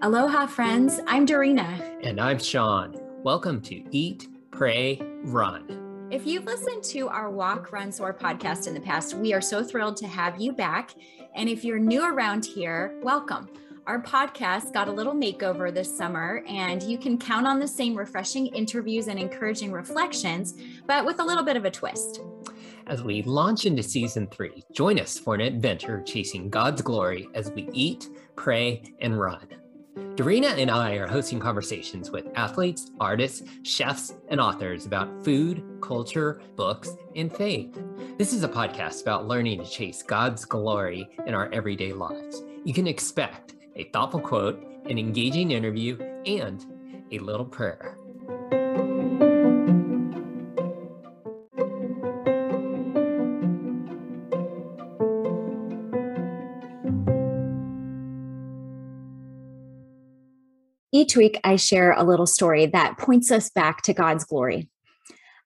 Aloha, friends. I'm Dorina. And I'm Sean. Welcome to Eat, Pray, Run. If you've listened to our Walk, Run, Soar podcast in the past, we are so thrilled to have you back. And if you're new around here, welcome. Our podcast got a little makeover this summer, and you can count on the same refreshing interviews and encouraging reflections, but with a little bit of a twist. As we launch into season three, join us for an adventure chasing God's glory as we eat, pray, and run. Dorina and I are hosting conversations with athletes, artists, chefs, and authors about food, culture, books, and faith. This is a podcast about learning to chase God's glory in our everyday lives. You can expect a thoughtful quote, an engaging interview, and a little prayer. Each week, I share a little story that points us back to God's glory.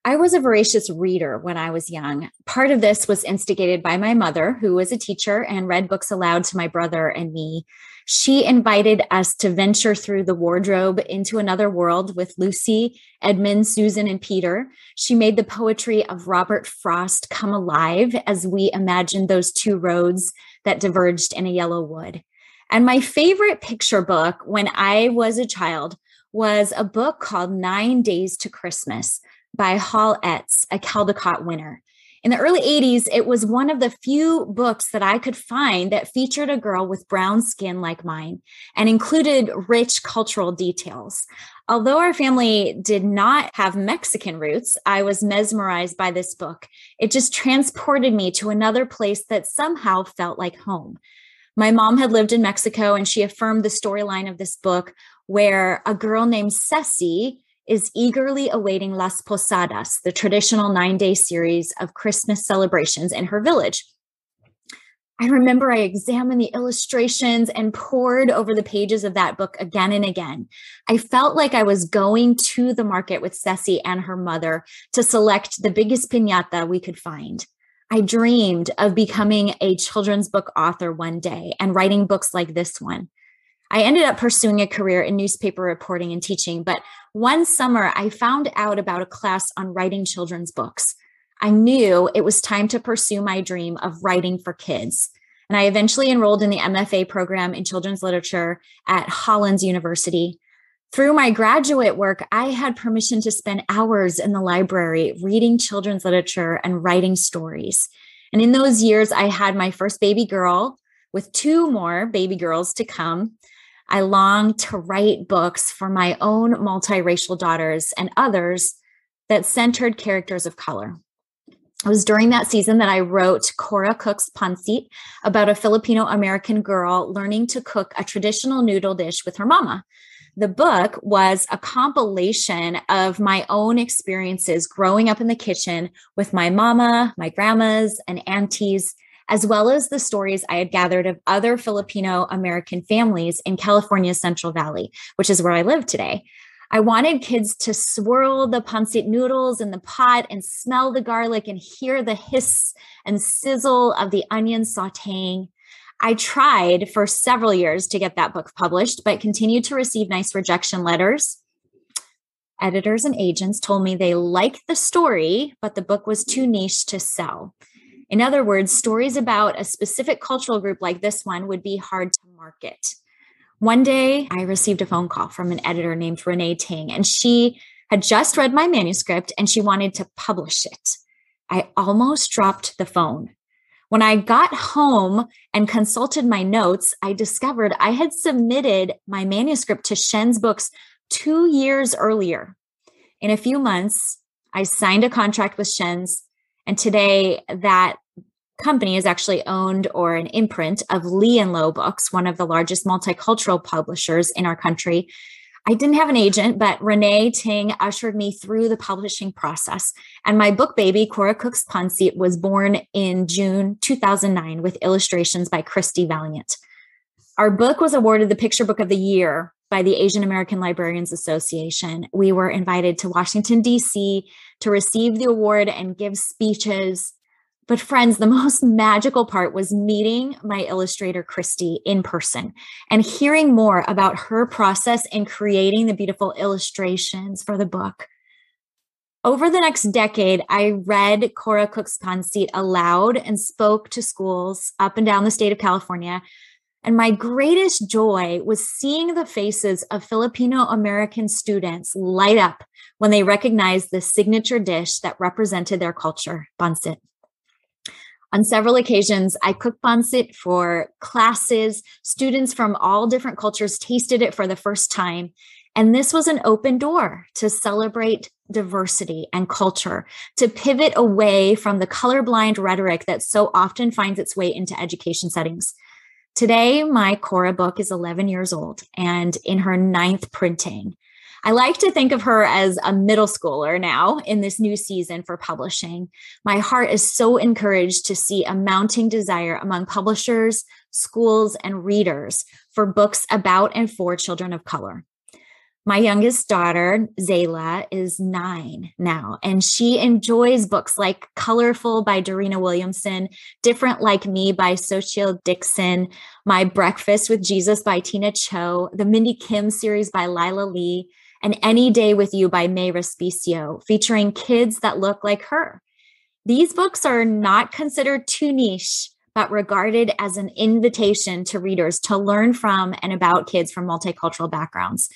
I was a voracious reader when I was young. Part of this was instigated by my mother, who was a teacher and read books aloud to my brother and me. She invited us to venture through the wardrobe into another world with Lucy, Edmund, Susan, and Peter. She made the poetry of Robert Frost come alive as we imagined those two roads that diverged in a yellow wood. And my favorite picture book when I was a child was a book called Nine Days to Christmas by Hall Ets, a Caldecott winner. In the early 80s, it was one of the few books that I could find that featured a girl with brown skin like mine and included rich cultural details. Although our family did not have Mexican roots, I was mesmerized by this book. It just transported me to another place that somehow felt like home. My mom had lived in Mexico and she affirmed the storyline of this book where a girl named Ceci is eagerly awaiting Las Posadas, the traditional nine day series of Christmas celebrations in her village. I remember I examined the illustrations and pored over the pages of that book again and again. I felt like I was going to the market with Ceci and her mother to select the biggest pinata we could find. I dreamed of becoming a children's book author one day and writing books like this one. I ended up pursuing a career in newspaper reporting and teaching, but one summer I found out about a class on writing children's books. I knew it was time to pursue my dream of writing for kids. And I eventually enrolled in the MFA program in children's literature at Hollins University. Through my graduate work, I had permission to spend hours in the library reading children's literature and writing stories. And in those years, I had my first baby girl with two more baby girls to come. I longed to write books for my own multiracial daughters and others that centered characters of color. It was during that season that I wrote Cora Cooks Pancit about a Filipino American girl learning to cook a traditional noodle dish with her mama. The book was a compilation of my own experiences growing up in the kitchen with my mama, my grandmas, and aunties, as well as the stories I had gathered of other Filipino American families in California's Central Valley, which is where I live today. I wanted kids to swirl the pancit noodles in the pot and smell the garlic and hear the hiss and sizzle of the onion sauteing. I tried for several years to get that book published, but continued to receive nice rejection letters. Editors and agents told me they liked the story, but the book was too niche to sell. In other words, stories about a specific cultural group like this one would be hard to market. One day, I received a phone call from an editor named Renee Ting, and she had just read my manuscript and she wanted to publish it. I almost dropped the phone. When I got home and consulted my notes, I discovered I had submitted my manuscript to Shen's Books two years earlier. In a few months, I signed a contract with Shen's, and today that company is actually owned or an imprint of Lee and Low Books, one of the largest multicultural publishers in our country. I didn't have an agent, but Renee Ting ushered me through the publishing process. And my book baby, Cora Cooks Pancit, was born in June 2009 with illustrations by Kristi Valiant. Our book was awarded the Picture Book of the Year by the Asian American Librarians Association. We were invited to Washington, D.C. to receive the award and give speeches But, friends, the most magical part was meeting my illustrator, Kristi, in person and hearing more about her process in creating the beautiful illustrations for the book. Over the next decade, I read Cora Cook's Pancit aloud and spoke to schools up and down the state of California. And my greatest joy was seeing the faces of Filipino American students light up when they recognized the signature dish that represented their culture, pancit. On several occasions, I cooked pancit for classes. Students from all different cultures tasted it for the first time. And this was an open door to celebrate diversity and culture, to pivot away from the colorblind rhetoric that so often finds its way into education settings. Today, my Cora book is 11 years old and in her ninth printing. I like to think of her as a middle schooler now in this new season for publishing. My heart is so encouraged to see a mounting desire among publishers, schools, and readers for books about and for children of color. My youngest daughter, Zayla, is nine now, and she enjoys books like Colorful by Dorena Williamson, Different Like Me by Xochitl Dixon, My Breakfast with Jesus by Tina Cho, the Mindy Kim series by Lyla Lee, and Any Day with You by Mae Respicio, featuring kids that look like her. These books are not considered too niche, but regarded as an invitation to readers to learn from and about kids from multicultural backgrounds.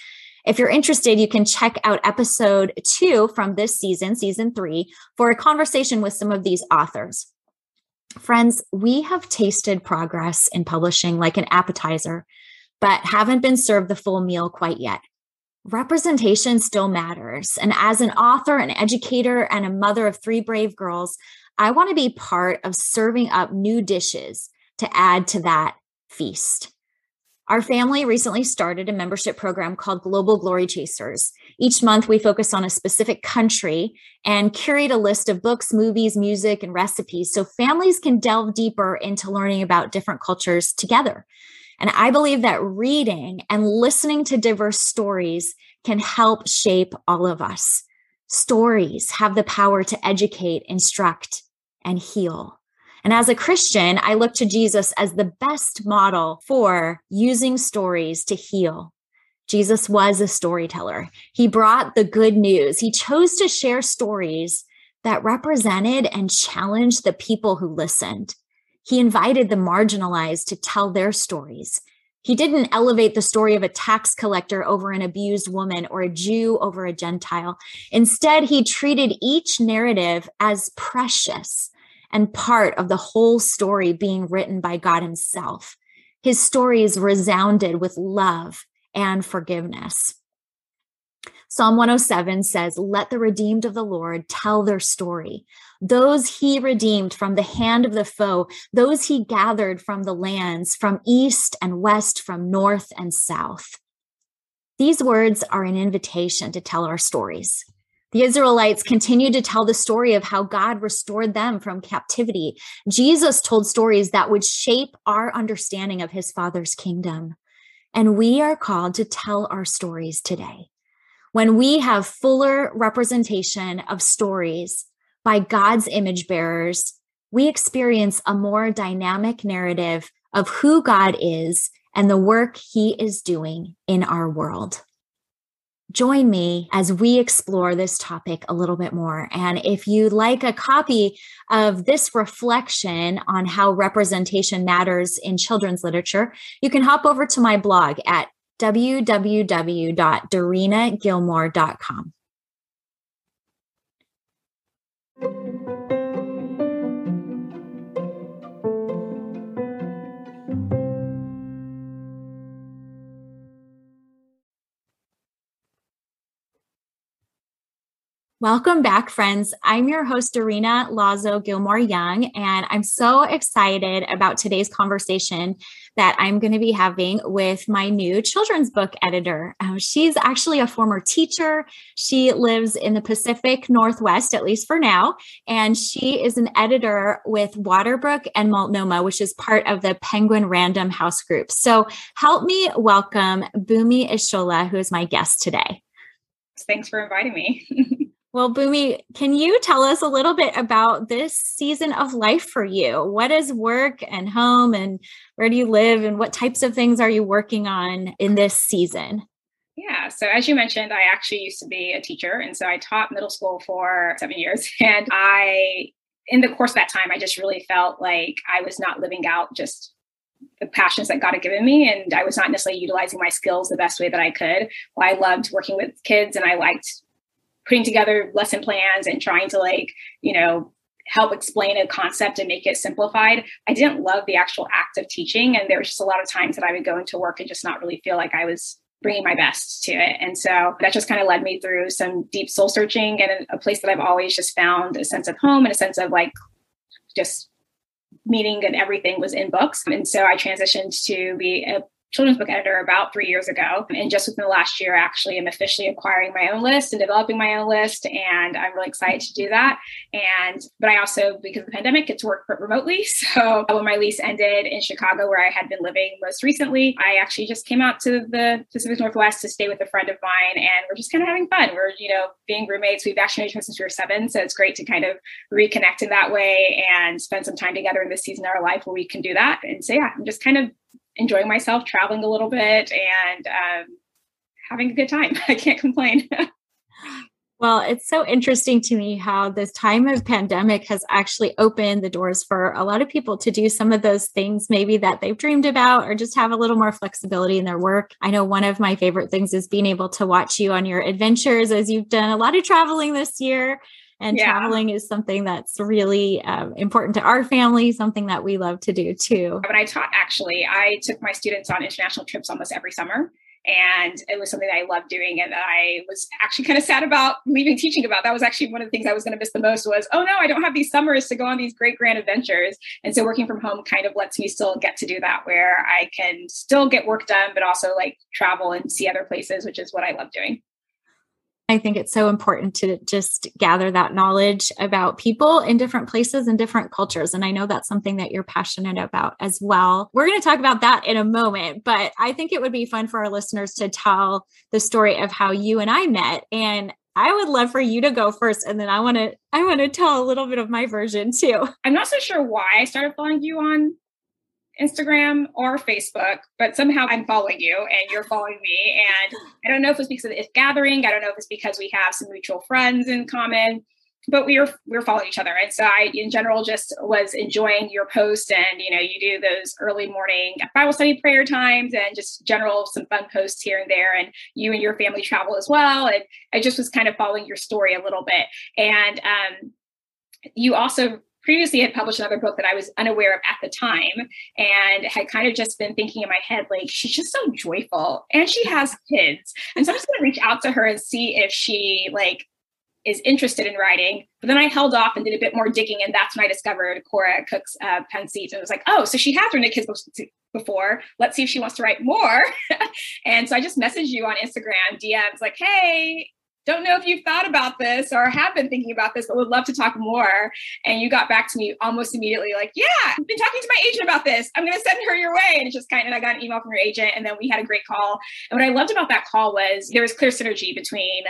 If you're interested, you can check out episode two from this season, season three, for a conversation with some of these authors. Friends, we have tasted progress in publishing like an appetizer, but haven't been served the full meal quite yet. Representation still matters. And as an author, an educator, and a mother of three brave girls, I want to be part of serving up new dishes to add to that feast. Our family recently started a membership program called Global Glory Chasers. Each month, we focus on a specific country and curate a list of books, movies, music, and recipes so families can delve deeper into learning about different cultures together. And I believe that reading and listening to diverse stories can help shape all of us. Stories have the power to educate, instruct, and heal. And as a Christian, I look to Jesus as the best model for using stories to heal. Jesus was a storyteller. He brought the good news. He chose to share stories that represented and challenged the people who listened. He invited the marginalized to tell their stories. He didn't elevate the story of a tax collector over an abused woman or a Jew over a Gentile. Instead, he treated each narrative as precious and part of the whole story being written by God Himself. His stories resounded with love and forgiveness. Psalm 107 says, Let the redeemed of the Lord tell their story. Those he redeemed from the hand of the foe, those he gathered from the lands, from east and west, from north and south. These words are an invitation to tell our stories. The Israelites continued to tell the story of how God restored them from captivity. Jesus told stories that would shape our understanding of his Father's kingdom. And we are called to tell our stories today. When we have fuller representation of stories by God's image bearers, we experience a more dynamic narrative of who God is and the work he is doing in our world join me as we explore this topic a little bit more. And if you'd like a copy of this reflection on how representation matters in children's literature, you can hop over to my blog at www.dorinagilmore.com. Welcome back, friends. I'm your host, Dorina Lazo Gilmore Young, and I'm so excited about today's conversation that I'm going to be having with my new children's book editor. Uh, she's actually a former teacher. She lives in the Pacific Northwest, at least for now, and she is an editor with Waterbrook and Multnomah, which is part of the Penguin Random House Group. So help me welcome Bunmi Ishola, who is my guest today. Thanks for inviting me. Well, Bunmi, can you tell us a little bit about this season of life for you? What is work and home, and where do you live, and what types of things are you working on in this season? Yeah. So as you mentioned, I actually used to be a teacher. And so I taught middle school for seven years. And I, in the course of that time, I just really felt like I was not living out just the passions that God had given me. And I was not necessarily utilizing my skills the best way that I could. Well, I loved working with kids and I liked putting together lesson plans and trying to like, you know, help explain a concept and make it simplified. I didn't love the actual act of teaching. And there was just a lot of times that I would go into work and just not really feel like I was bringing my best to it. And so that just kind of led me through some deep soul searching and a place that I've always just found a sense of home and a sense of like just meaning and everything was in books. And so I transitioned to be a children's book editor about three years ago. And just within the last year, actually, I'm officially acquiring my own list and developing my own list. And I'm really excited to do that. And, but I also, because of the pandemic, get to work remotely. So when my lease ended in Chicago, where I had been living most recently, I actually just came out to the Pacific Northwest to stay with a friend of mine. And we're just kind of having fun. We're, you know, being roommates. We've actually known each since we were seven. So it's great to kind of reconnect in that way and spend some time together in this season of our life where we can do that. And so, yeah, I'm just kind of enjoying myself, traveling a little bit, and um, having a good time. I can't complain. Well, it's so interesting to me how this time of pandemic has actually opened the doors for a lot of people to do some of those things maybe that they've dreamed about or just have a little more flexibility in their work. I know one of my favorite things is being able to watch you on your adventures as you've done a lot of traveling this year. And yeah. traveling is something that's really um, important to our family, something that we love to do too. When I taught, actually, I took my students on international trips almost every summer. And it was something that I loved doing and I was actually kind of sad about leaving teaching about. That was actually one of the things I was going to miss the most was, oh no, I don't have these summers to go on these great grand adventures. And so working from home kind of lets me still get to do that where I can still get work done, but also like travel and see other places, which is what I love doing. I think it's so important to just gather that knowledge about people in different places and different cultures. And I know that's something that you're passionate about as well. We're going to talk about that in a moment, but I think it would be fun for our listeners to tell the story of how you and I met. And I would love for you to go first and then I want to I want to tell a little bit of my version too. I'm not so sure why I started following you on Instagram or Facebook, but somehow I'm following you and you're following me. And I don't know if it's because of the If Gathering. I don't know if it's because we have some mutual friends in common, but we were we were following each other. And so I, in general, just was enjoying your post. And you know, you do those early morning Bible study prayer times and just general some fun posts here and there. And you and your family travel as well. And I just was kind of following your story a little bit. And um, you also previously had published another book that I was unaware of at the time and had kind of just been thinking in my head, like, she's just so joyful and she has kids. And so I'm just going to reach out to her and see if she, like, is interested in writing. But then I held off and did a bit more digging. And that's when I discovered Cora Cook's uh, Pen Seeds. And it was like, oh, so she has written a kid's book before. Let's see if she wants to write more. and so I just messaged you on Instagram, DMs, like, hey, don't know if you've thought about this or have been thinking about this, but would love to talk more. And you got back to me almost immediately, like, yeah, I've been talking to my agent about this. I'm going to send her your way. And it's just kind of, I got an email from your agent, and then we had a great call. And what I loved about that call was there was clear synergy between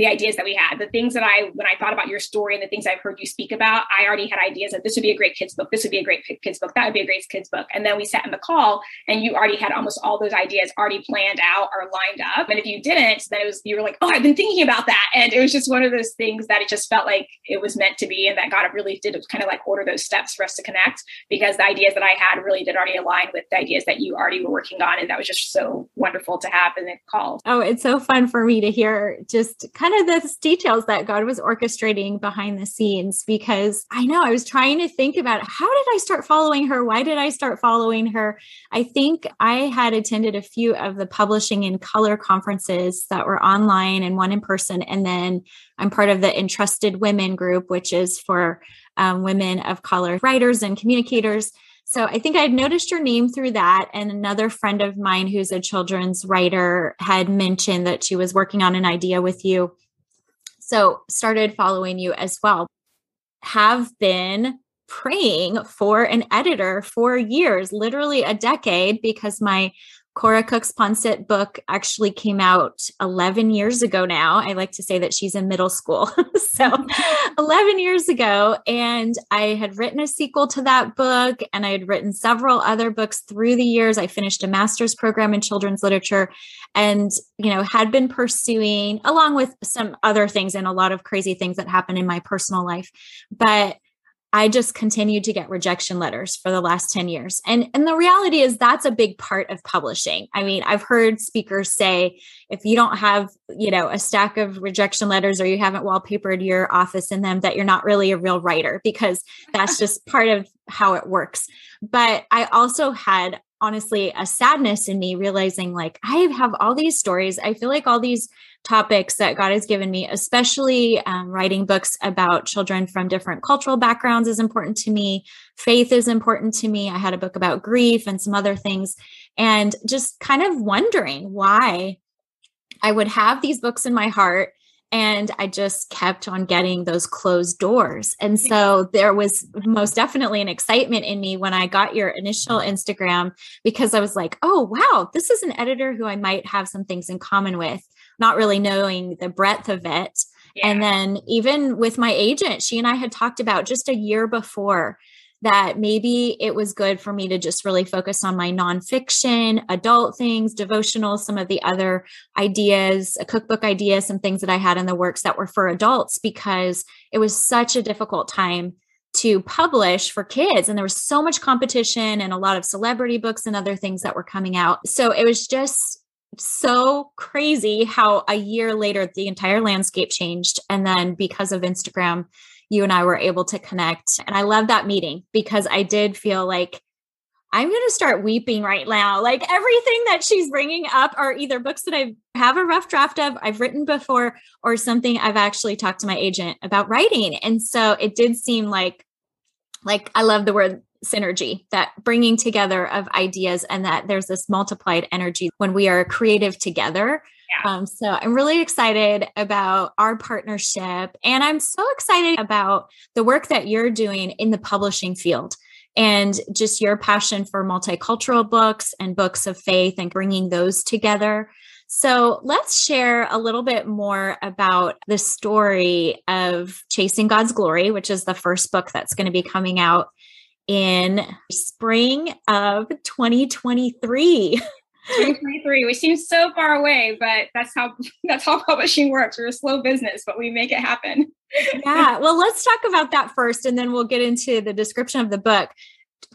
the ideas that we had, the things that I, when I thought about your story and the things I've heard you speak about, I already had ideas that this would be a great kids book. This would be a great kids book. That would be a great kids book. And then we sat in the call and you already had almost all those ideas already planned out or lined up. And if you didn't, then it was, you were like, oh, I've been thinking about that. And it was just one of those things that it just felt like it was meant to be. And that God really did kind of like order those steps for us to connect because the ideas that I had really did already align with the ideas that you already were working on. And that was just so wonderful to have in the call. Oh, it's so fun for me to hear just kind of this details that God was orchestrating behind the scenes because I know I was trying to think about how did I start following her? Why did I start following her? I think I had attended a few of the publishing in color conferences that were online and one in person. And then I'm part of the Entrusted Women group, which is for um, women of color writers and communicators. So I think I'd noticed your name through that. And another friend of mine who's a children's writer had mentioned that she was working on an idea with you. So started following you as well. Have been praying for an editor for years, literally a decade, because my Cora Cooks Pancit book actually came out 11 years ago now. I like to say that she's in middle school. so 11 years ago. And I had written a sequel to that book and I had written several other books through the years. I finished a master's program in children's literature and, you know, had been pursuing, along with some other things and a lot of crazy things that happened in my personal life. But I just continued to get rejection letters for the last 10 years. And, and the reality is that's a big part of publishing. I mean, I've heard speakers say if you don't have, you know, a stack of rejection letters or you haven't wallpapered your office in them, that you're not really a real writer because that's just part of how it works. But I also had honestly a sadness in me realizing like I have all these stories. I feel like all these topics that God has given me, especially um, writing books about children from different cultural backgrounds, is important to me. Faith is important to me. I had a book about grief and some other things, and just kind of wondering why I would have these books in my heart and I just kept on getting those closed doors. And so there was most definitely an excitement in me when I got your initial Instagram because I was like, oh, wow, this is an editor who I might have some things in common with, not really knowing the breadth of it. Yeah. And then even with my agent, she and I had talked about just a year before that maybe it was good for me to just really focus on my nonfiction, adult things, devotional, some of the other ideas, a cookbook idea, some things that I had in the works that were for adults because it was such a difficult time to publish for kids. And there was so much competition and a lot of celebrity books and other things that were coming out. So it was just so crazy how a year later the entire landscape changed. And then because of Instagram, you and I were able to connect. And I love that meeting because I did feel like I'm going to start weeping right now. Like everything that she's bringing up are either books that I have a rough draft of, I've written before, or something I've actually talked to my agent about writing. And so it did seem like, like I love the word synergy, that bringing together of ideas, and that there's this multiplied energy when we are creative together yeah. Um, so I'm really excited about our partnership. And I'm so excited about the work that you're doing in the publishing field and just your passion for multicultural books and books of faith and bringing those together. So let's share a little bit more about the story of Chasing God's Glory, which is the first book that's going to be coming out in spring of 2023. 2023 we seem so far away but that's how that's how publishing works. We're a slow business but we make it happen. Yeah. Well let's talk about that first and then we'll get into the description of the book.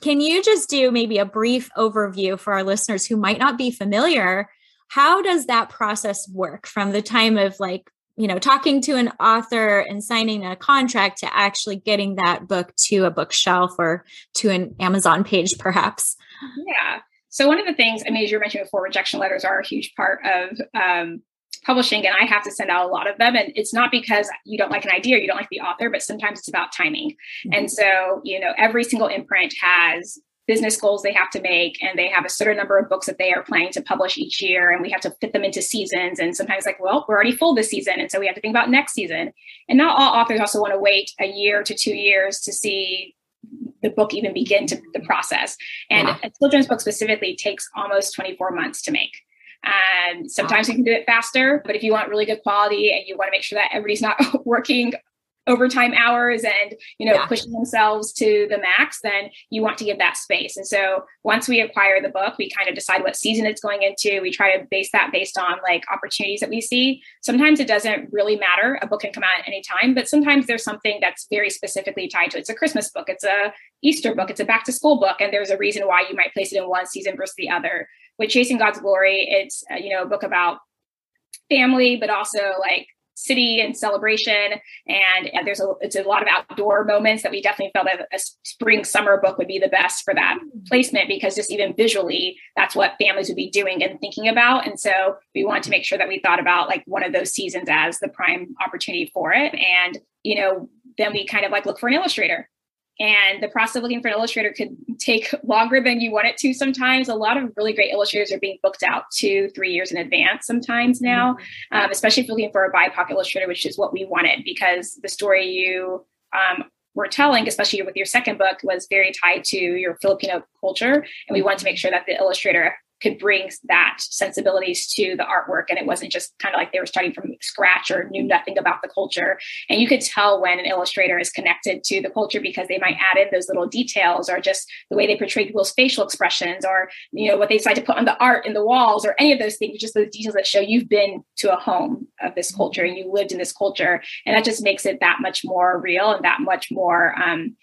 Can you just do maybe a brief overview for our listeners who might not be familiar? How does that process work from the time of like you know talking to an author and signing a contract to actually getting that book to a bookshelf or to an amazon page perhaps? Yeah so one of the things, I mean, as you mentioned before, rejection letters are a huge part of um, publishing, and I have to send out a lot of them. And it's not because you don't like an idea or you don't like the author, but sometimes it's about timing. Mm-hmm. And so, you know, every single imprint has business goals they have to make and they have a certain number of books that they are planning to publish each year and we have to fit them into seasons and sometimes like well we're already full this season and so we have to think about next season and not all authors also want to wait a year to two years to see the book even begin to the process. And wow. a children's book specifically takes almost 24 months to make. And sometimes wow. you can do it faster, but if you want really good quality and you want to make sure that everybody's not working overtime hours and you know yeah. pushing themselves to the max then you want to give that space. And so once we acquire the book we kind of decide what season it's going into. We try to base that based on like opportunities that we see. Sometimes it doesn't really matter. A book can come out at any time but sometimes there's something that's very specifically tied to it. it's a christmas book. It's a easter book. It's a back to school book and there's a reason why you might place it in one season versus the other. With chasing god's glory it's uh, you know a book about family but also like city and celebration. And, there's a it's a lot of outdoor moments that we definitely felt that a spring summer book would be the best for that placement because just even visually, that's what families would be doing and thinking about. And so we wanted to make sure that we thought about like one of those seasons as the prime opportunity for it. And you know, then we kind of like look for an illustrator and the process of looking for an illustrator could take longer than you want it to sometimes. A lot of really great illustrators are being booked out two, three years in advance sometimes now, mm-hmm. um, especially if you're looking for a BIPOC illustrator, which is what we wanted because the story you um, were telling, especially with your second book, was very tied to your Filipino culture. And we wanted to make sure that the illustrator could bring that sensibilities to the artwork. And it wasn't just kind of like they were starting from scratch or knew nothing about the culture. And you could tell when an illustrator is connected to the culture because they might add in those little details or just the way they portray people's facial expressions or you know what they decide to put on the art in the walls or any of those things just those details that show you've been to a home of this culture and you lived in this culture. And that just makes it that much more real and that much more um,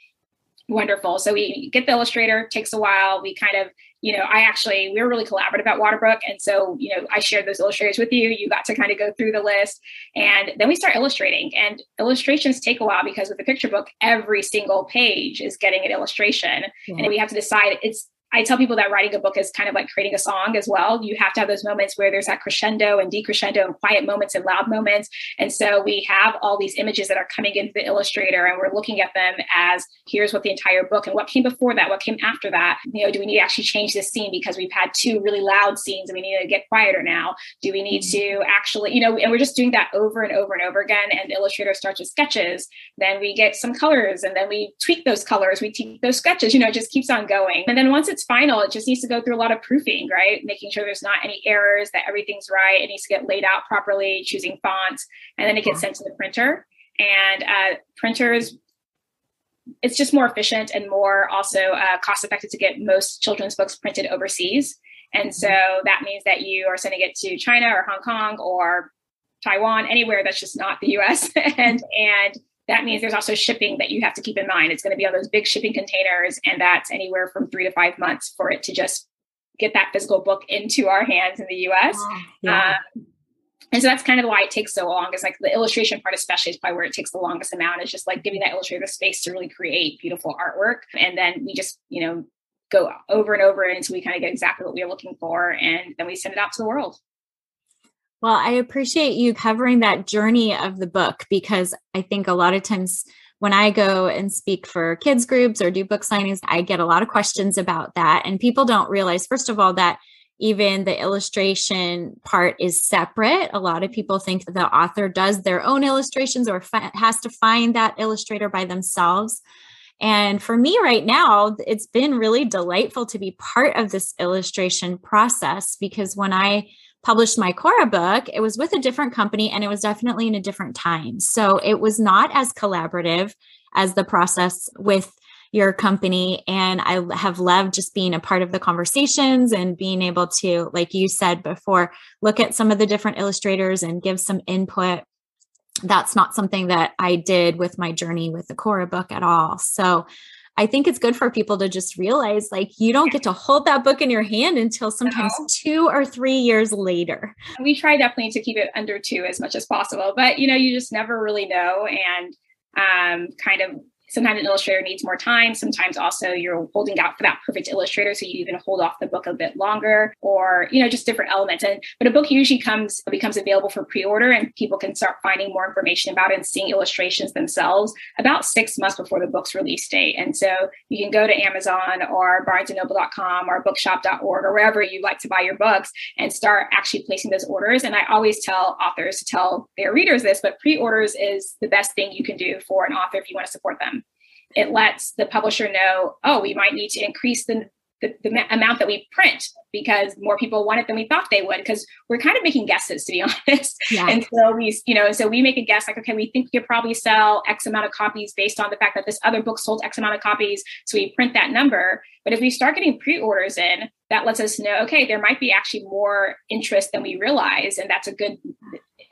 wonderful. So we get the illustrator, takes a while. We kind of, you know, I actually, we were really collaborative at Waterbrook. And so, you know, I shared those illustrators with you. You got to kind of go through the list. And then we start illustrating. And illustrations take a while because with the picture book, every single page is getting an illustration. Yeah. And we have to decide it's I tell people that writing a book is kind of like creating a song as well. You have to have those moments where there's that crescendo and decrescendo and quiet moments and loud moments. And so we have all these images that are coming into the illustrator and we're looking at them as here's what the entire book and what came before that, what came after that. You know, do we need to actually change this scene because we've had two really loud scenes and we need to get quieter now? Do we need mm-hmm. to actually, you know, and we're just doing that over and over and over again. And the illustrator starts with sketches, then we get some colors and then we tweak those colors, we tweak those sketches, you know, it just keeps on going. And then once it's final, it just needs to go through a lot of proofing, right? Making sure there's not any errors, that everything's right. It needs to get laid out properly, choosing fonts, and then it gets sent to the printer. And uh, printers, it's just more efficient and more also uh, cost effective to get most children's books printed overseas. And so that means that you are sending it to China or Hong Kong or Taiwan, anywhere that's just not the US. and and that means there's also shipping that you have to keep in mind. It's going to be on those big shipping containers, and that's anywhere from three to five months for it to just get that physical book into our hands in the US. yeah. um, and so that's kind of why it takes so long. Is like the illustration part, especially, is probably where it takes the longest amount. Is just like giving that illustrator space to really create beautiful artwork, and then we just you know go over and over until we kind of get exactly what we are looking for, and then we send it out to the world. Well, I appreciate you covering that journey of the book because I think a lot of times when I go and speak for kids groups or do book signings, I get a lot of questions about that. And people don't realize, first of all, that even the illustration part is separate. A lot of people think the author does their own illustrations or has to find that illustrator by themselves. And for me right now, it's been really delightful to be part of this illustration process because when I published my Cora book, it was with a different company and it was definitely in a different time. So it was not as collaborative as the process with your company. And I have loved just being a part of the conversations and being able to, like you said before, look at some of the different illustrators and give some input. That's not something that I did with my journey with the Cora book at all. So I think it's good for people to just realize like you don't get to hold that book in your hand until sometimes no. two or three years later. We try definitely to keep it under two as much as possible, but you know, you just never really know. And um, kind of sometimes an illustrator needs more time. Sometimes also you're holding out for that perfect illustrator. So you even hold off the book a bit longer or, you know, just different elements. And, but a book usually comes, becomes available for pre-order and people can start finding more information about it and seeing illustrations themselves about six months before the book's release date. And so you can go to Amazon or barnesandnoble.com or bookshop.org or wherever you like to buy your books and start actually placing those orders. And I always tell authors to tell their readers this, but pre-orders is the best thing you can do for an author if you want to support them it lets the publisher know, oh, we might need to increase the, the, the, amount that we print because more people want it than we thought they would because we're kind of making guesses to be honest yeah. and so we you know so we make a guess like okay we think we could probably sell x amount of copies based on the fact that this other book sold x amount of copies so we print that number but if we start getting pre-orders in that lets us know okay there might be actually more interest than we realize and that's a good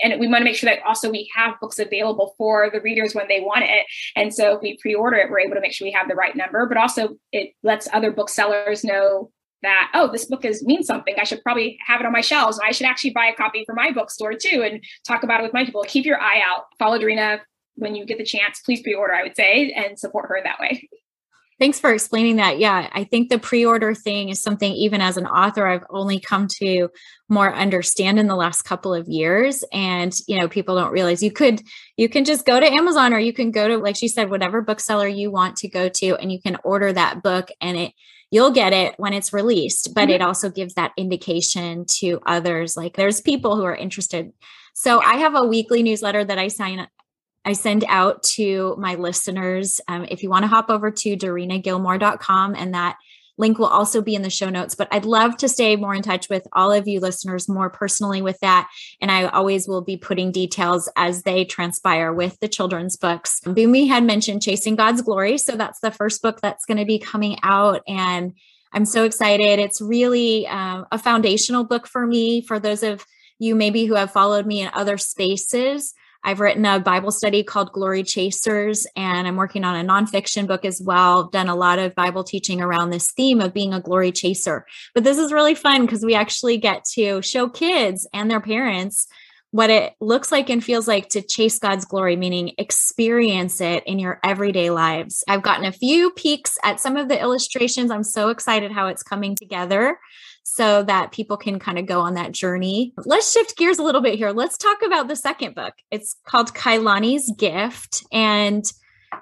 and we want to make sure that also we have books available for the readers when they want it. And so if we pre-order it, we're able to make sure we have the right number, but also it lets other booksellers know that oh this book is means something. I should probably have it on my shelves. I should actually buy a copy for my bookstore too and talk about it with my people. Keep your eye out. Follow Dorina when you get the chance. Please pre-order i would say and support her that way Thanks for explaining that. Yeah, I think the pre order thing is something, even as an author, I've only come to more understand in the last couple of years. And, you know, people don't realize you could, you can just go to Amazon or you can go to, like she said, whatever bookseller you want to go to, and you can order that book and it, you'll get it when it's released. But mm-hmm. it also gives that indication to others like there's people who are interested. So I have a weekly newsletter that I sign I send out to my listeners. Um, if you want to hop over to dorinagilmore.com and that link will also be in the show notes. But I'd love to stay more in touch with all of you listeners more personally with that. And I always will be putting details as they transpire with the children's books. Bunmi had mentioned Chasing God's Glory. So that's the first book that's going to be coming out. And I'm so excited. It's really um, a foundational book for me. For those of you maybe who have followed me in other spaces, I've written a Bible study called Glory Chasers, and I'm working on a nonfiction book as well. I've done a lot of Bible teaching around this theme of being a glory chaser. But this is really fun because we actually get to show kids and their parents what it looks like and feels like to chase God's glory, meaning experience it in your everyday lives. I've gotten a few peeks at some of the illustrations. I'm so excited how it's coming together so that people can kind of go on that journey. Let's shift gears a little bit here. Let's talk about the second book. It's called Kailani's Gift. And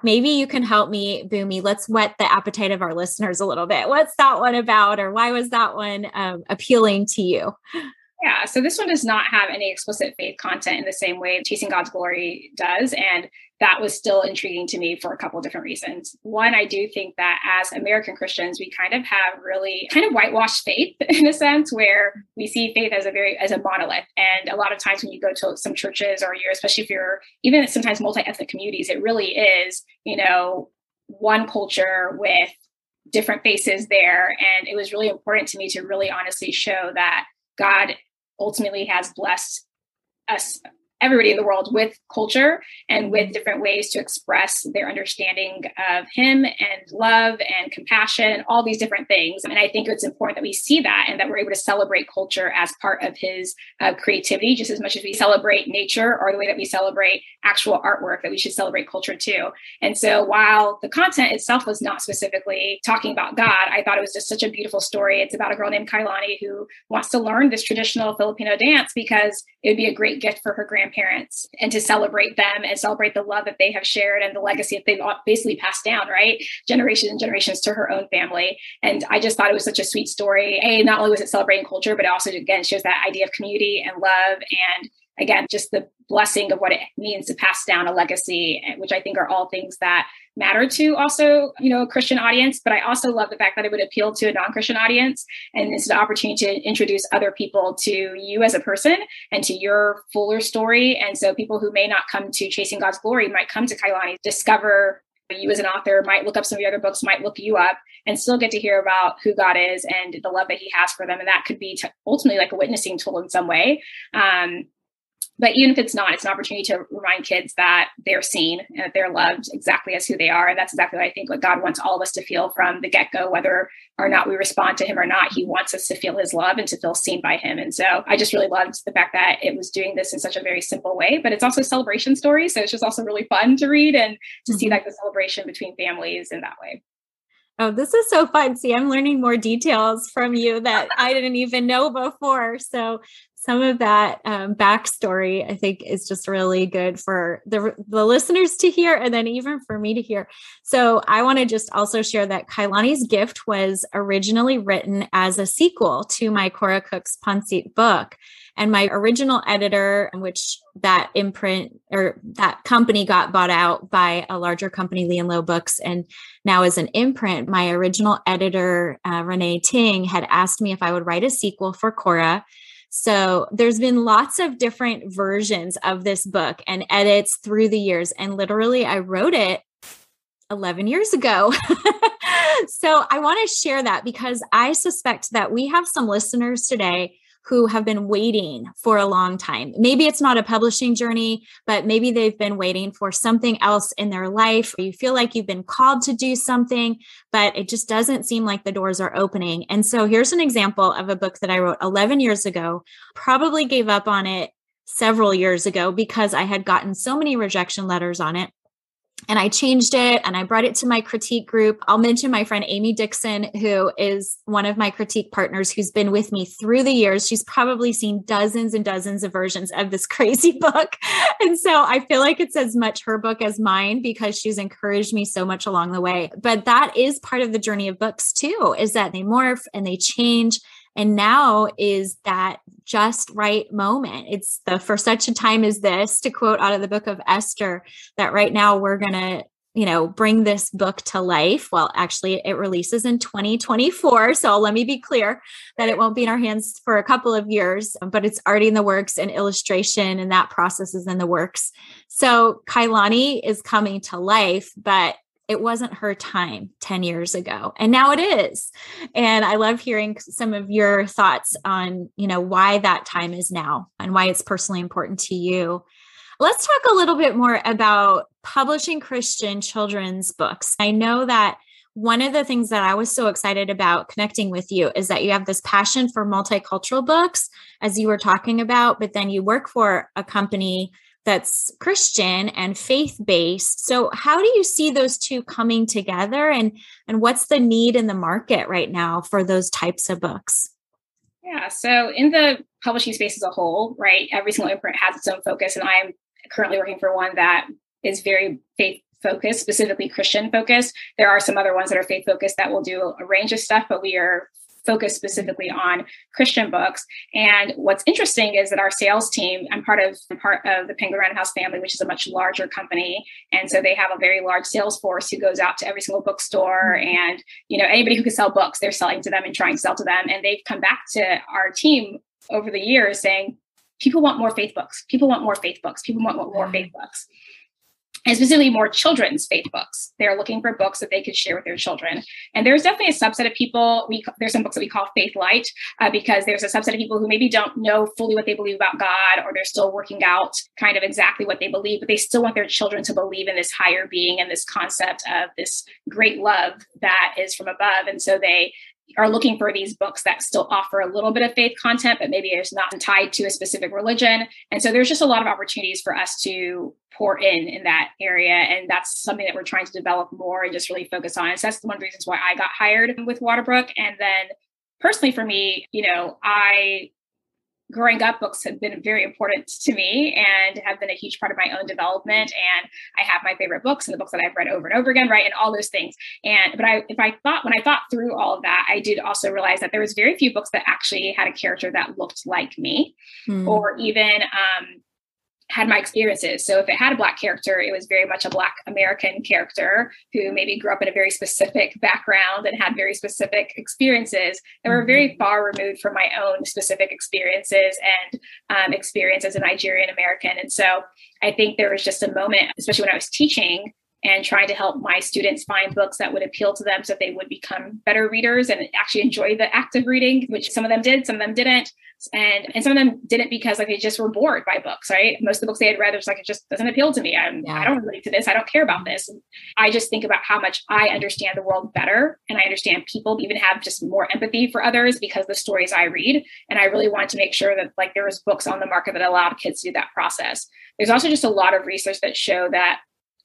maybe you can help me, Bunmi. Let's whet the appetite of our listeners a little bit. What's that one about, or why was that one um, appealing to you? Yeah, so this one does not have any explicit faith content in the same way Chasing God's Glory does. And that was still intriguing to me for a couple different reasons. One, I do think that as American Christians, we kind of have really kind of whitewashed faith in a sense where we see faith as a very as a monolith. And a lot of times when you go to some churches or you're especially if you're even sometimes multi-ethnic communities, it really is, you know, one culture with different faces there. And it was really important to me to really honestly show that God ultimately has blessed us everybody in the world with culture and with mm-hmm. different ways to express their understanding of him and love and compassion and all these different things and i think it's important that we see that and that we're able to celebrate culture as part of his uh, creativity just as much as we celebrate nature or the way that we celebrate actual artwork that we should celebrate culture too and so while the content itself was not specifically talking about god i thought it was just such a beautiful story it's about a girl named kailani who wants to learn this traditional filipino dance because it would be a great gift for her grandparents and to celebrate them and celebrate the love that they have shared and the legacy that they've basically passed down, right? Generations and generations to her own family. And I just thought it was such a sweet story. A, not only was it celebrating culture, but it also, again, shows that idea of community and love and again, just the blessing of what it means to pass down a legacy, which I think are all things that matter to also, you know, a Christian audience. But I also love the fact that it would appeal to a non-Christian audience. And it's an opportunity to introduce other people to you as a person and to your fuller story. And so people who may not come to Chasing God's Glory might come to Kailani, discover you as an author might look up some of your other books, might look you up, and still get to hear about who God is and the love that He has for them. And that could be t- ultimately like a witnessing tool in some way. Um, but even if it's not, it's an opportunity to remind kids that they're seen and that they're loved exactly as who they are. And that's exactly what I think what God wants all of us to feel from the get go, whether or not we respond to Him or not. He wants us to feel His love and to feel seen by Him. And so I just really loved the fact that it was doing this in such a very simple way, but it's also a celebration story. So it's just also really fun to read and to mm-hmm. see like the celebration between families in that way. Oh, this is so fun. See, I'm learning more details from you that I didn't even know before. So some of that um, backstory, I think, is just really good for the, the listeners to hear and then even for me to hear. So, I want to just also share that Kailani's Gift was originally written as a sequel to my Cora Cook's Pancit book. And my original editor, which that imprint or that company got bought out by a larger company, Lee and Low Books, and now is an imprint. My original editor, uh, Renee Ting, had asked me if I would write a sequel for Cora so there's been lots of different versions of this book and edits through the years. And literally, I wrote it 11 years ago. so I want to share that because I suspect that we have some listeners today who have been waiting for a long time. Maybe it's not a publishing journey, but maybe they've been waiting for something else in their life. You feel like you've been called to do something, but it just doesn't seem like the doors are opening. And so here's an example of a book that I wrote 11 years ago, probably gave up on it several years ago because I had gotten so many rejection letters on it and I changed it and I brought it to my critique group. I'll mention my friend Amy Dixon, who is one of my critique partners who's been with me through the years. She's probably seen dozens and dozens of versions of this crazy book. And so I feel like it's as much her book as mine because she's encouraged me so much along the way. But that is part of the journey of books too, is that they morph and they change and now is that just right moment. It's the for such a time as this, to quote out of the book of Esther, that right now we're going to you know, bring this book to life. Well, actually, it releases in 2024. So let me be clear that it won't be in our hands for a couple of years, but it's already in the works and illustration and that process is in the works. So Kailani is coming to life, but it wasn't her time 10 years ago and now it is. And i love hearing some of your thoughts on you know why that time is now and why it's personally important to you. Let's talk a little bit more about publishing christian children's books. I know that one of the things that I was so excited about connecting with you is that you have this passion for multicultural books, as you were talking about, but then you work for a company that's Christian and faith based. So how do you see those two coming together and and what's the need in the market right now for those types of books? Yeah, so in the publishing space as a whole, right, every single imprint has its own focus and I'm currently working for one that is very faith focused, specifically Christian focused. There are some other ones that are faith focused that will do a range of stuff, but we are focused specifically on Christian books. And what's interesting is that our sales team, I'm part of I'm part of the Penguin Random House family, which is a much larger company. And so they have a very large sales force who goes out to every single bookstore mm-hmm. and you know anybody who can sell books, they're selling to them and trying to sell to them. And they've come back to our team over the years saying, people want more faith books. People want more faith books. People want more faith books and specifically more children's faith books. They're looking for books that they could share with their children. And there's definitely a subset of people. We there's some books that we call faith light uh, because there's a subset of people who maybe don't know fully what they believe about God, or they're still working out kind of exactly what they believe, but they still want their children to believe in this higher being and this concept of this great love that is from above. And so they are looking for these books that still offer a little bit of faith content, but maybe it's not tied to a specific religion. And so there's just a lot of opportunities for us to pour in in that area. And that's something that we're trying to develop more and just really focus on. And so that's one of the reasons why I got hired with Waterbrook. And then personally for me, you know, I growing up, books have been very important to me and have been a huge part of my own development. And I have my favorite books and the books that I've read over and over again, right? And all those things. And but I if I thought when I thought through all of that, I did also realize that there was very few books that actually had a character that looked like me, mm. or even um, had my experiences. So if it had a black character, it was very much a black American character who maybe grew up in a very specific background and had very specific experiences that were very mm-hmm. far removed from my own specific experiences and um, experience as a Nigerian American. And so I think there was just a moment, especially when I was teaching, and trying to help my students find books that would appeal to them so that they would become better readers and actually enjoy the act of reading, which some of them did, some of them didn't. And and some of them didn't because like they just were bored by books, right? Most of the books they had read, it was like it just doesn't appeal to me. I'm, yeah. I don't relate to this. I don't care about this. And I just think about how much I understand the world better, and I understand people even have just more empathy for others because the stories I read. And I really wanted to make sure that like there was books on the market that allowed kids to do that process. There's also just a lot of research that show that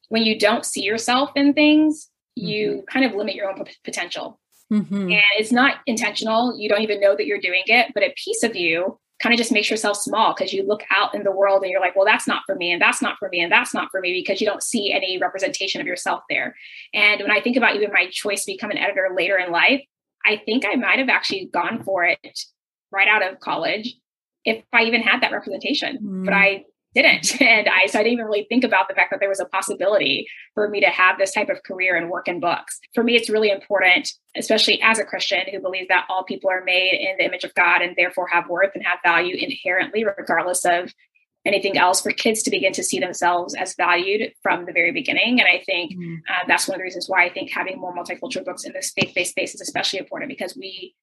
when you don't see yourself in things, mm-hmm. you kind of limit your own p- potential. Mm-hmm. And it's not intentional. You don't even know that you're doing it, but a piece of you kind of just makes yourself small because you look out in the world and you're like, well, that's not for me, and that's not for me, and that's not for me, because you don't see any representation of yourself there. And when I think about even my choice to become an editor later in life, I think I might have actually gone for it right out of college if I even had that representation. Mm. But I didn't. And I, so I didn't even really think about the fact that there was a possibility for me to have this type of career and work in books. For me, it's really important, especially as a Christian who believes that all people are made in the image of God and therefore have worth and have value inherently, regardless of anything else, for kids to begin to see themselves as valued from the very beginning. And I think mm. uh, that's one of the reasons why I think having more multicultural books in this faith-based space is especially important because we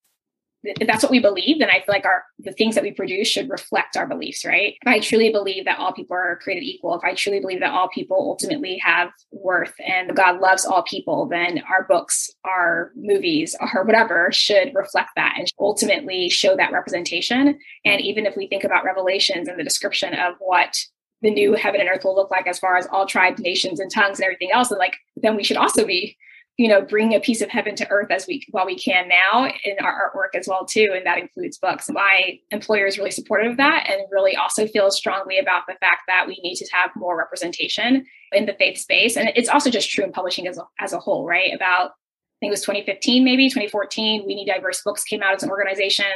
if that's what we believe, then I feel like our the things that we produce should reflect our beliefs, right? If I truly believe that all people are created equal, if I truly believe that all people ultimately have worth and God loves all people, then our books, our movies, or whatever should reflect that and ultimately show that representation. And even if we think about Revelations and the description of what the new heaven and earth will look like as far as all tribes, nations, and tongues and everything else, and like then we should also be you know bring a piece of heaven to earth as we while we can now in our artwork as well too and that includes books my employer is really supportive of that and really also feels strongly about the fact that we need to have more representation in the faith space and it's also just true in publishing as a, as a whole right about I think it was 2015, maybe 2014. We Need Diverse Books came out as an organization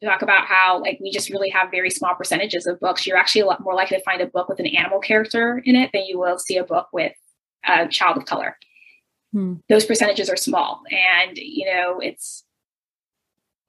to talk about how, like, we just really have very small percentages of books. You're actually a lot more likely to find a book with an animal character in it than you will see a book with a child of color. Hmm. Those percentages are small. And, you know, it's,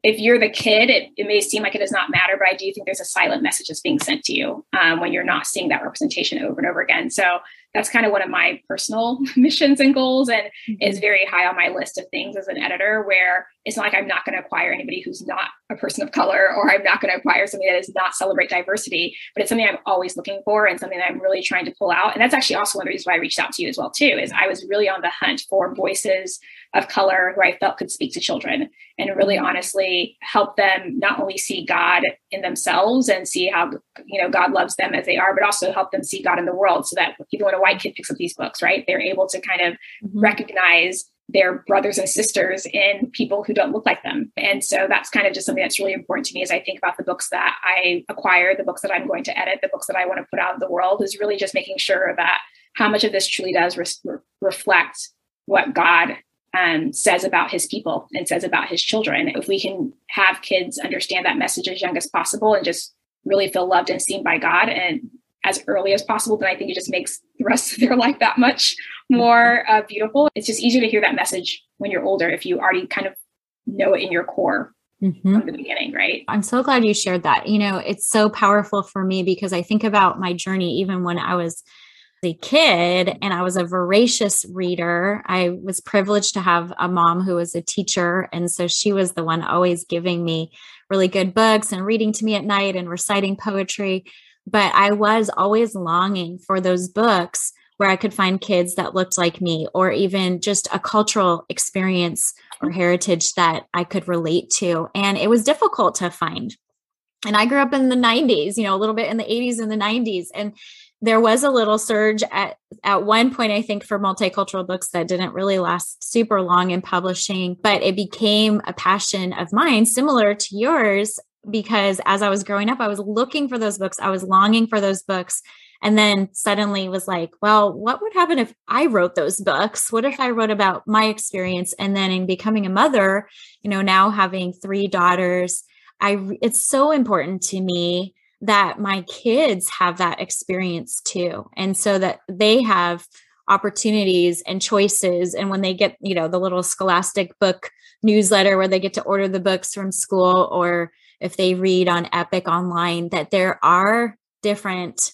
if you're the kid, it, it may seem like it does not matter, but I do think there's a silent message that's being sent to you um, when you're not seeing that representation over and over again. So that's kind of one of my personal missions and goals and mm-hmm. is very high on my list of things as an editor where it's not like i'm not going to acquire anybody who's not a person of color or i'm not going to acquire something that does not celebrate diversity but it's something i'm always looking for and something that i'm really trying to pull out and that's actually also one of the reasons why i reached out to you as well too is i was really on the hunt for voices of color who i felt could speak to children and really honestly help them not only see god in themselves and see how you know god loves them as they are but also help them see god in the world so that even when a white kid picks up these books, right? They're able to kind of mm-hmm. recognize their brothers and sisters in people who don't look like them. And so that's kind of just something that's really important to me as I think about the books that I acquire, the books that I'm going to edit, the books that I want to put out in the world is really just making sure that how much of this truly does re- reflect what God um, says about his people and says about his children. If we can have kids understand that message as young as possible and just really feel loved and seen by God and as early as possible, then I think it just makes the rest of their life that much more uh, beautiful. It's just easier to hear that message when you're older if you already kind of know it in your core mm-hmm. from the beginning, right? I'm so glad you shared that. You know, it's so powerful for me because I think about my journey even when I was kid and I was a voracious reader. I was privileged to have a mom who was a teacher. And so she was the one always giving me really good books and reading to me at night and reciting poetry. But I was always longing for those books where I could find kids that looked like me, or even just a cultural experience or heritage that I could relate to. And it was difficult to find. And I grew up in the 90s, you know, a little bit in the 80s and the 90s. And there was a little surge at at one point i think for multicultural books that didn't really last super long in publishing but it became a passion of mine similar to yours because as I was growing up, I was looking for those books. I was longing for those books. And then suddenly was like, well, what would happen if I wrote those books? What if I wrote about my experience? And then in becoming a mother, you know, now having three daughters, I it's so important to me that my kids have that experience too. And so that they have opportunities and choices and when they get you know the little scholastic book newsletter where they get to order the books from school or if they read on Epic online, that there are different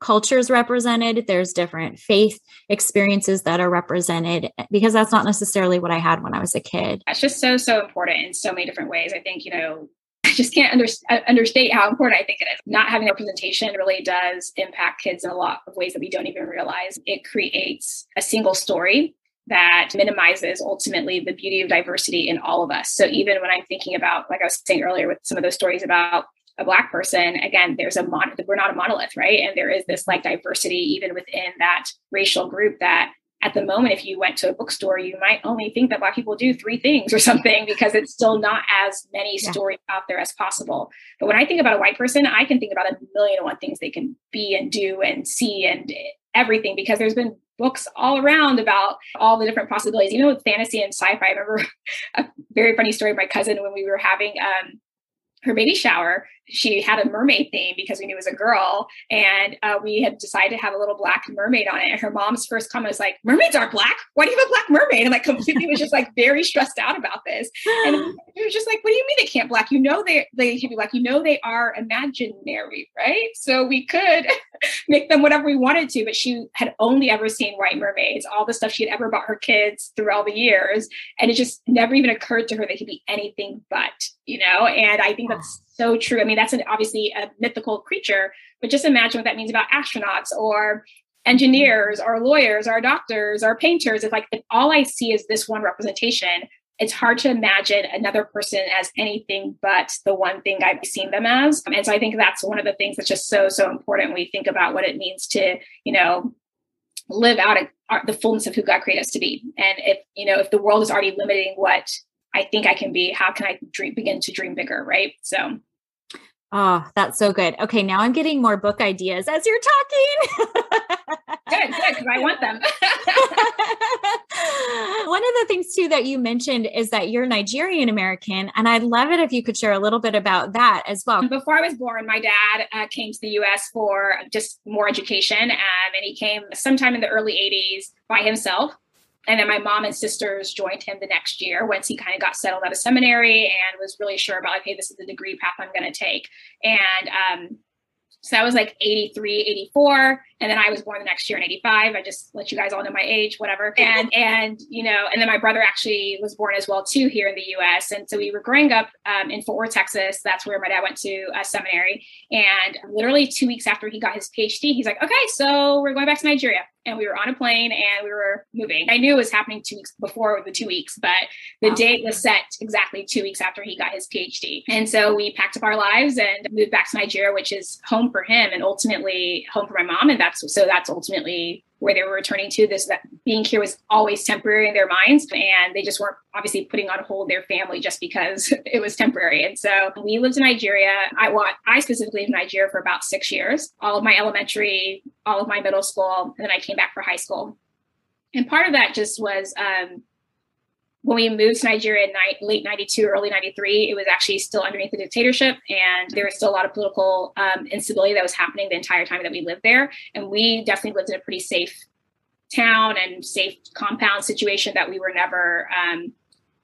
cultures represented, there's different faith experiences that are represented because that's not necessarily what I had when I was a kid. That's just so, so important in so many different ways. I think, you know, I just can't under, uh, understate how important I think it is. Not having representation really does impact kids in a lot of ways that we don't even realize. It creates a single story that minimizes ultimately the beauty of diversity in all of us. So even when I'm thinking about, like I was saying earlier, with some of those stories about a black person, again, there's a mon- we're not a monolith, right? And there is this like diversity even within that racial group that at the moment, if you went to a bookstore, you might only think that Black people do three things or something because it's still not as many yeah. stories out there as possible. But when I think about a white person, I can think about a million and one things they can be and do and see and everything because there's been books all around about all the different possibilities. Even with fantasy and sci-fi, I remember a very funny story of my cousin when we were having um, her baby shower she had a mermaid theme because we knew it was a girl and uh, we had decided to have a little black mermaid on it and her mom's first comment was like mermaids aren't black? Why do you have a black mermaid? And like completely was just like very stressed out about this. And it was just like what do you mean they can't black? You know they they can be black. You know they are imaginary right? So we could make them whatever we wanted to but she had only ever seen white mermaids all the stuff she had ever bought her kids through all the years and it just never even occurred to her they could be anything but you know? And i think that's so true. I mean, that's an, obviously a mythical creature, but just imagine what that means about astronauts or engineers or lawyers or doctors or painters. If like if all I see is this one representation, it's hard to imagine another person as anything but the one thing I've seen them as. And so I think that's one of the things that's just so, so important when we think about what it means to, you know, live out uh, the fullness of who God created us to be. And if, you know, if the world is already limiting what I think I can be, how can I dream, begin to dream bigger? Right. So. Oh, that's so good. Okay, now I'm getting more book ideas as you're talking. good, good, because I want them. One of the things too that you mentioned is that you're Nigerian American, and I'd love it if you could share a little bit about that as well. Before I was born, my dad uh, came to the U.S. for just more education, um, and he came sometime in the early '80s by himself. And then my mom and sisters joined him the next year once he kind of got settled at a seminary and was really sure about, like hey this is the degree path I'm going to take. And um, so that was like 83, 84. And then I was born the next year in 85. I just let you guys all know my age, whatever. And, and, you know, and then my brother actually was born as well, too, here in the US. And so we were growing up um, in Fort Worth, Texas. That's where my dad went to a seminary. And literally two weeks after he got his PhD, he's like, okay, so we're going back to Nigeria and we were on a plane and we were moving. I knew it was happening two weeks before the two weeks, but the wow. date was set exactly two weeks after he got his PhD. And so we packed up our lives and moved back to Nigeria, which is home for him and ultimately home for my mom. And that's so that's ultimately where they were returning to this that being here was always temporary in their minds and they just weren't obviously putting on hold their family just because it was temporary. And so we lived in nigeria. I want i specifically lived in nigeria for about six years all of my elementary all of my middle school and then i came back for high school. And part of that just was um, when we moved to Nigeria in ni- late 92, early 93, it was actually still underneath the dictatorship. And there was still a lot of political um, instability that was happening the entire time that we lived there. And we definitely lived in a pretty safe town and safe compound situation that we were never um,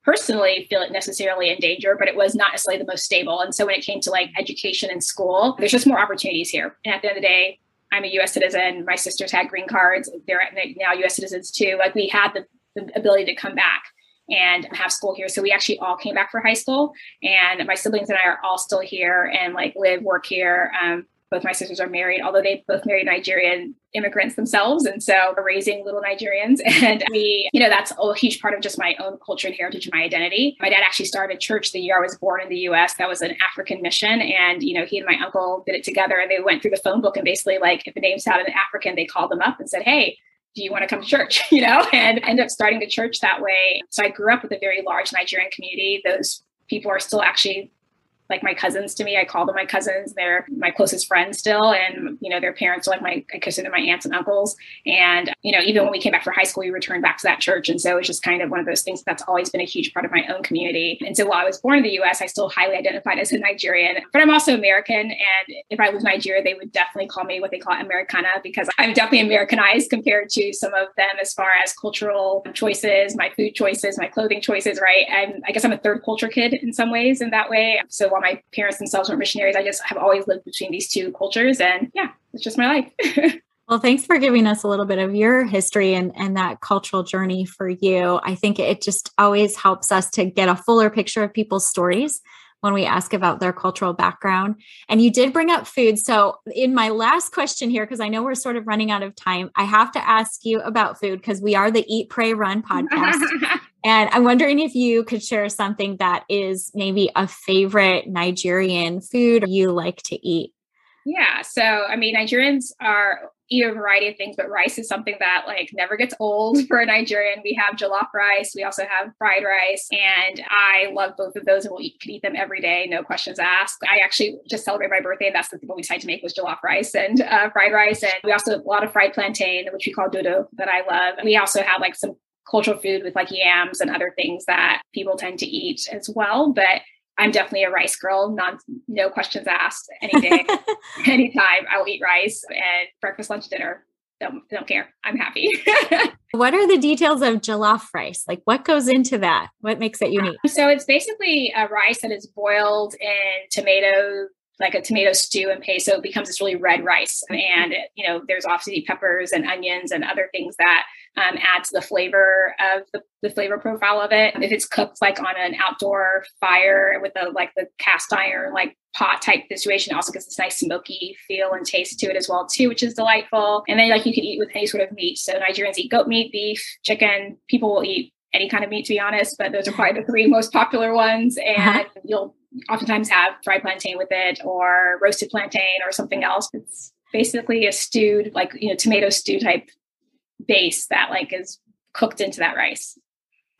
personally feel it necessarily in danger, but it was not necessarily the most stable. And so when it came to like education and school, there's just more opportunities here. And at the end of the day, I'm a US citizen. My sisters had green cards. They're now US citizens too. Like we had the, the ability to come back and have school here. So we actually all came back for high school, and my siblings and I are all still here and like live, work here. Um, both my sisters are married, although they both married Nigerian immigrants themselves. And so we're raising little Nigerians. And we, you know, that's a huge part of just my own culture and heritage and my identity. My dad actually started a church the year I was born in the US. That was an African mission. And, you know, he and my uncle did it together and they went through the phone book and basically like if a name sounded African, they called them up and said, Hey, do you want to come to church? You know, and end up starting the church that way. So I grew up with a very large Nigerian community. Those people are still actually like my cousins to me. I call them my cousins. They're my closest friends still. And, you know, their parents are like my, I consider my aunts and uncles. And, you know, even when we came back for high school, we returned back to that church. And so it's just kind of one of those things that's always been a huge part of my own community. And so while I was born in the US, I still highly identified as a Nigerian, but I'm also American. And if I was Nigeria, they would definitely call me what they call Americana because I'm definitely Americanized compared to some of them as far as cultural choices, my food choices, my clothing choices, right? And I guess I'm a third culture kid in some ways in that way. So while my parents themselves were missionaries, I just have always lived between these two cultures. And yeah, it's just my life. Well, thanks for giving us a little bit of your history and, and that cultural journey for you. I think it just always helps us to get a fuller picture of people's stories when we ask about their cultural background. And you did bring up food. So, in my last question here, because I know we're sort of running out of time, I have to ask you about food because we are the Eat, Pray, Run podcast. And I'm wondering if you could share something that is maybe a favorite Nigerian food you like to eat. Yeah. So, I mean, Nigerians are eat a variety of things, but rice is something that like never gets old for a Nigerian. We have jollof rice. We also have fried rice. And I love both of those and we'll eat, can eat them every day. No questions asked. I actually just celebrate my birthday. And that's the, what we decided to make was jollof rice and uh, fried rice. And we also have a lot of fried plantain, which we call dodo that I love. And we also have like some cultural food with like yams and other things that people tend to eat as well. But I'm definitely a rice girl, non no questions asked any day, anytime. I'll eat rice and breakfast, lunch, dinner. Don't don't care. I'm happy. what are the details of jollof rice? Like what goes into that? What makes it unique? So it's basically a rice that is boiled in tomato like a tomato stew and paste. So it becomes this really red rice. Mm-hmm. And, you know, there's obviously peppers and onions and other things that um, add to the flavor of the, the flavor profile of it. If it's cooked like on an outdoor fire with a like the cast iron, like pot type situation, also gets this nice smoky feel and taste to it as well, too, which is delightful. And then like you could eat with any sort of meat. So Nigerians eat goat meat, beef, chicken. People will eat any kind of meat to be honest, but those are probably the three most popular ones. Uh-huh. And uh-huh. you'll oftentimes have fried plantain with it or roasted plantain or something else. It's basically a stewed, like, you know, tomato stew type base that like is cooked into that rice.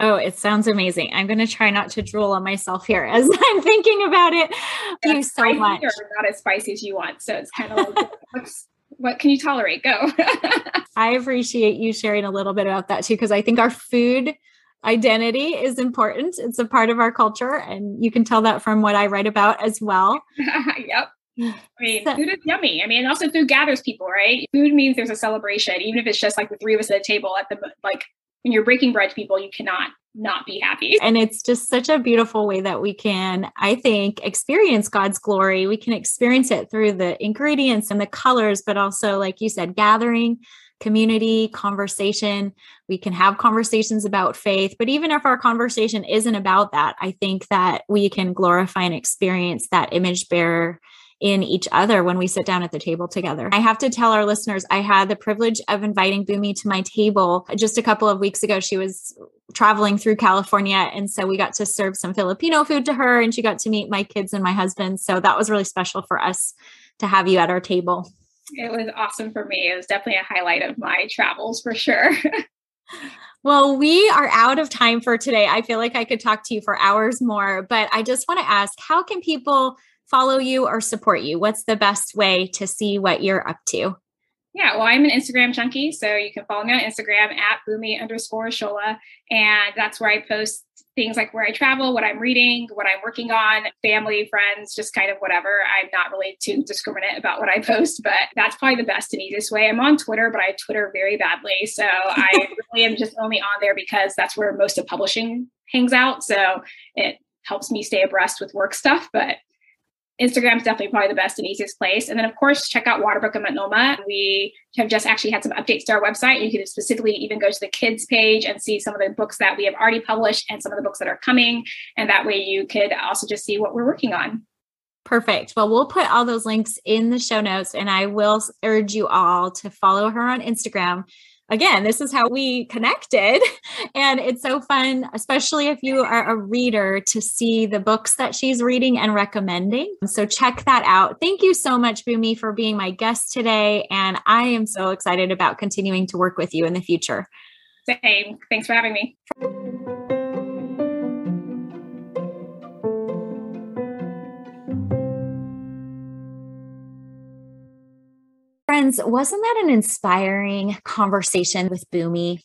Oh, it sounds amazing. I'm going to try not to drool on myself here as I'm thinking about it. Thank you so much. not as spicy as you want. So it's kind of like what can you tolerate? Go. I appreciate you sharing a little bit about that too, because I think our food identity is important. It's a part of our culture. And you can tell that from what I write about as well. yep. I mean, so, food is yummy. I mean, also food gathers people, right? Food means there's a celebration, even if it's just like the three of us at a table at the like when you're breaking bread to people, you cannot not be happy. And it's just such a beautiful way that we can, I think, experience God's glory. We can experience it through the ingredients and the colors, but also, like you said, gathering, community, conversation. We can have conversations about faith. But even if our conversation isn't about that, I think that we can glorify and experience that image bearer in each other when we sit down at the table together. I have to tell our listeners, I had the privilege of inviting Bunmi to my table just a couple of weeks ago. She was traveling through California. And so we got to serve some Filipino food to her, and she got to meet my kids and my husband. So that was really special for us to have you at our table. It was awesome for me. It was definitely a highlight of my travels for sure. Well, we are out of time for today. I feel like I could talk to you for hours more, but I just want to ask how can people follow you or support you? What's the best way to see what you're up to? Yeah, well, I'm an Instagram junkie, so you can follow me on Instagram at bunmi underscore shola, and that's where I post things like where I travel, what I'm reading, what I'm working on, family, friends, just kind of whatever. I'm not really too discriminate about what I post, but that's probably the best and easiest way. I'm on Twitter, but I Twitter very badly, so I really am just only on there because that's where most of publishing hangs out. So it helps me stay abreast with work stuff, but Instagram is definitely probably the best and easiest place. And then, of course, check out Waterbrook and Multnomah. We have just actually had some updates to our website. You can specifically even go to the kids page and see some of the books that we have already published and some of the books that are coming. And that way you could also just see what we're working on. Perfect. Well, we'll put all those links in the show notes, and I will urge you all to follow her on Instagram again, this is how we connected. And it's so fun, especially if you are a reader, to see the books that she's reading and recommending. So check that out. Thank you so much, Bunmi, for being my guest today. And I am so excited about continuing to work with you in the future. Same. Thanks for having me. Friends, wasn't that an inspiring conversation with Bunmi?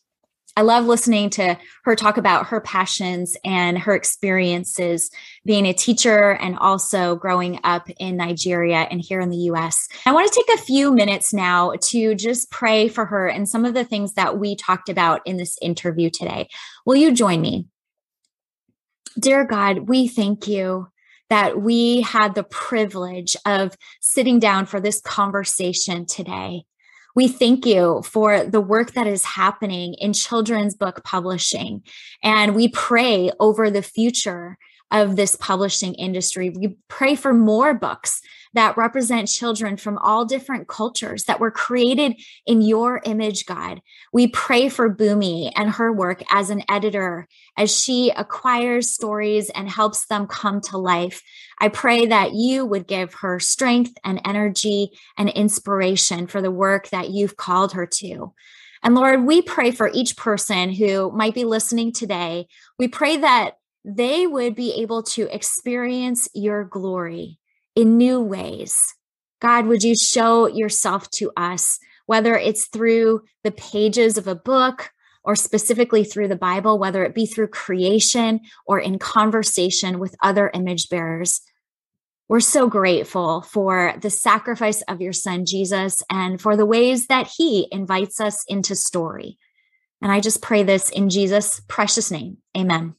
I love listening to her talk about her passions and her experiences being a teacher and also growing up in Nigeria and here in the US. I want to take a few minutes now to just pray for her and some of the things that we talked about in this interview today. Will you join me? Dear God, we thank you that we had the privilege of sitting down for this conversation today. We thank you for the work that is happening in children's book publishing. And we pray over the future of this publishing industry. We pray for more books that represent children from all different cultures that were created in your image, God. We pray for Bunmi and her work as an editor as she acquires stories and helps them come to life. I pray that you would give her strength and energy and inspiration for the work that you've called her to. And Lord, we pray for each person who might be listening today. We pray that they would be able to experience your glory in new ways. God, would you show yourself to us, whether it's through the pages of a book or specifically through the Bible, whether it be through creation or in conversation with other image bearers. We're so grateful for the sacrifice of your son, Jesus, and for the ways that he invites us into story. And I just pray this in Jesus' precious name. Amen.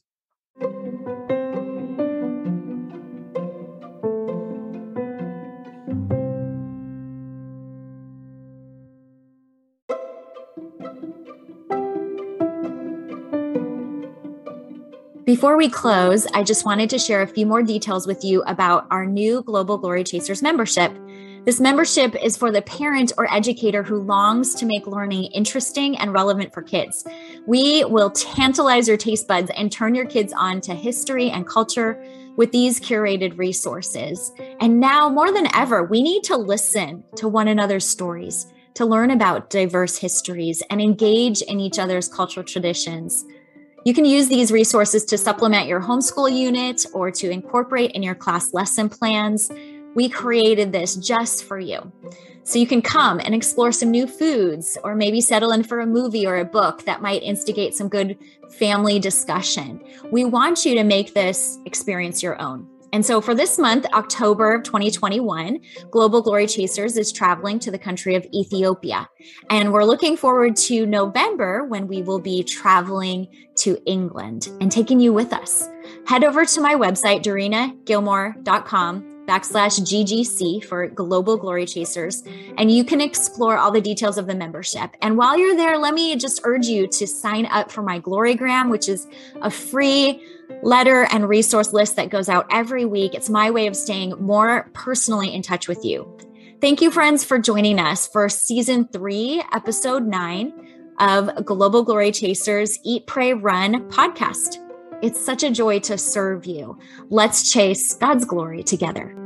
Before we close, I just wanted to share a few more details with you about our new Global Glory Chasers membership. This membership is for the parent or educator who longs to make learning interesting and relevant for kids. We will tantalize your taste buds and turn your kids on to history and culture with these curated resources. And now more than ever, we need to listen to one another's stories, to learn about diverse histories and engage in each other's cultural traditions. You can use these resources to supplement your homeschool unit or to incorporate in your class lesson plans. We created this just for you. So you can come and explore some new foods or maybe settle in for a movie or a book that might instigate some good family discussion. We want you to make this experience your own. And so for this month, October of 2021, Global Glory Chasers is traveling to the country of Ethiopia. And we're looking forward to November when we will be traveling to England and taking you with us. Head over to my website, DorinaGilmore.com backslash GGC for Global Glory Chasers, and you can explore all the details of the membership. And while you're there, let me just urge you to sign up for my Glorygram, which is a free letter and resource list that goes out every week. It's my way of staying more personally in touch with you. Thank you, friends, for joining us for season three, episode nine of Global Glory Chasers Eat, Pray, Run podcast. It's such a joy to serve you. Let's chase God's glory together.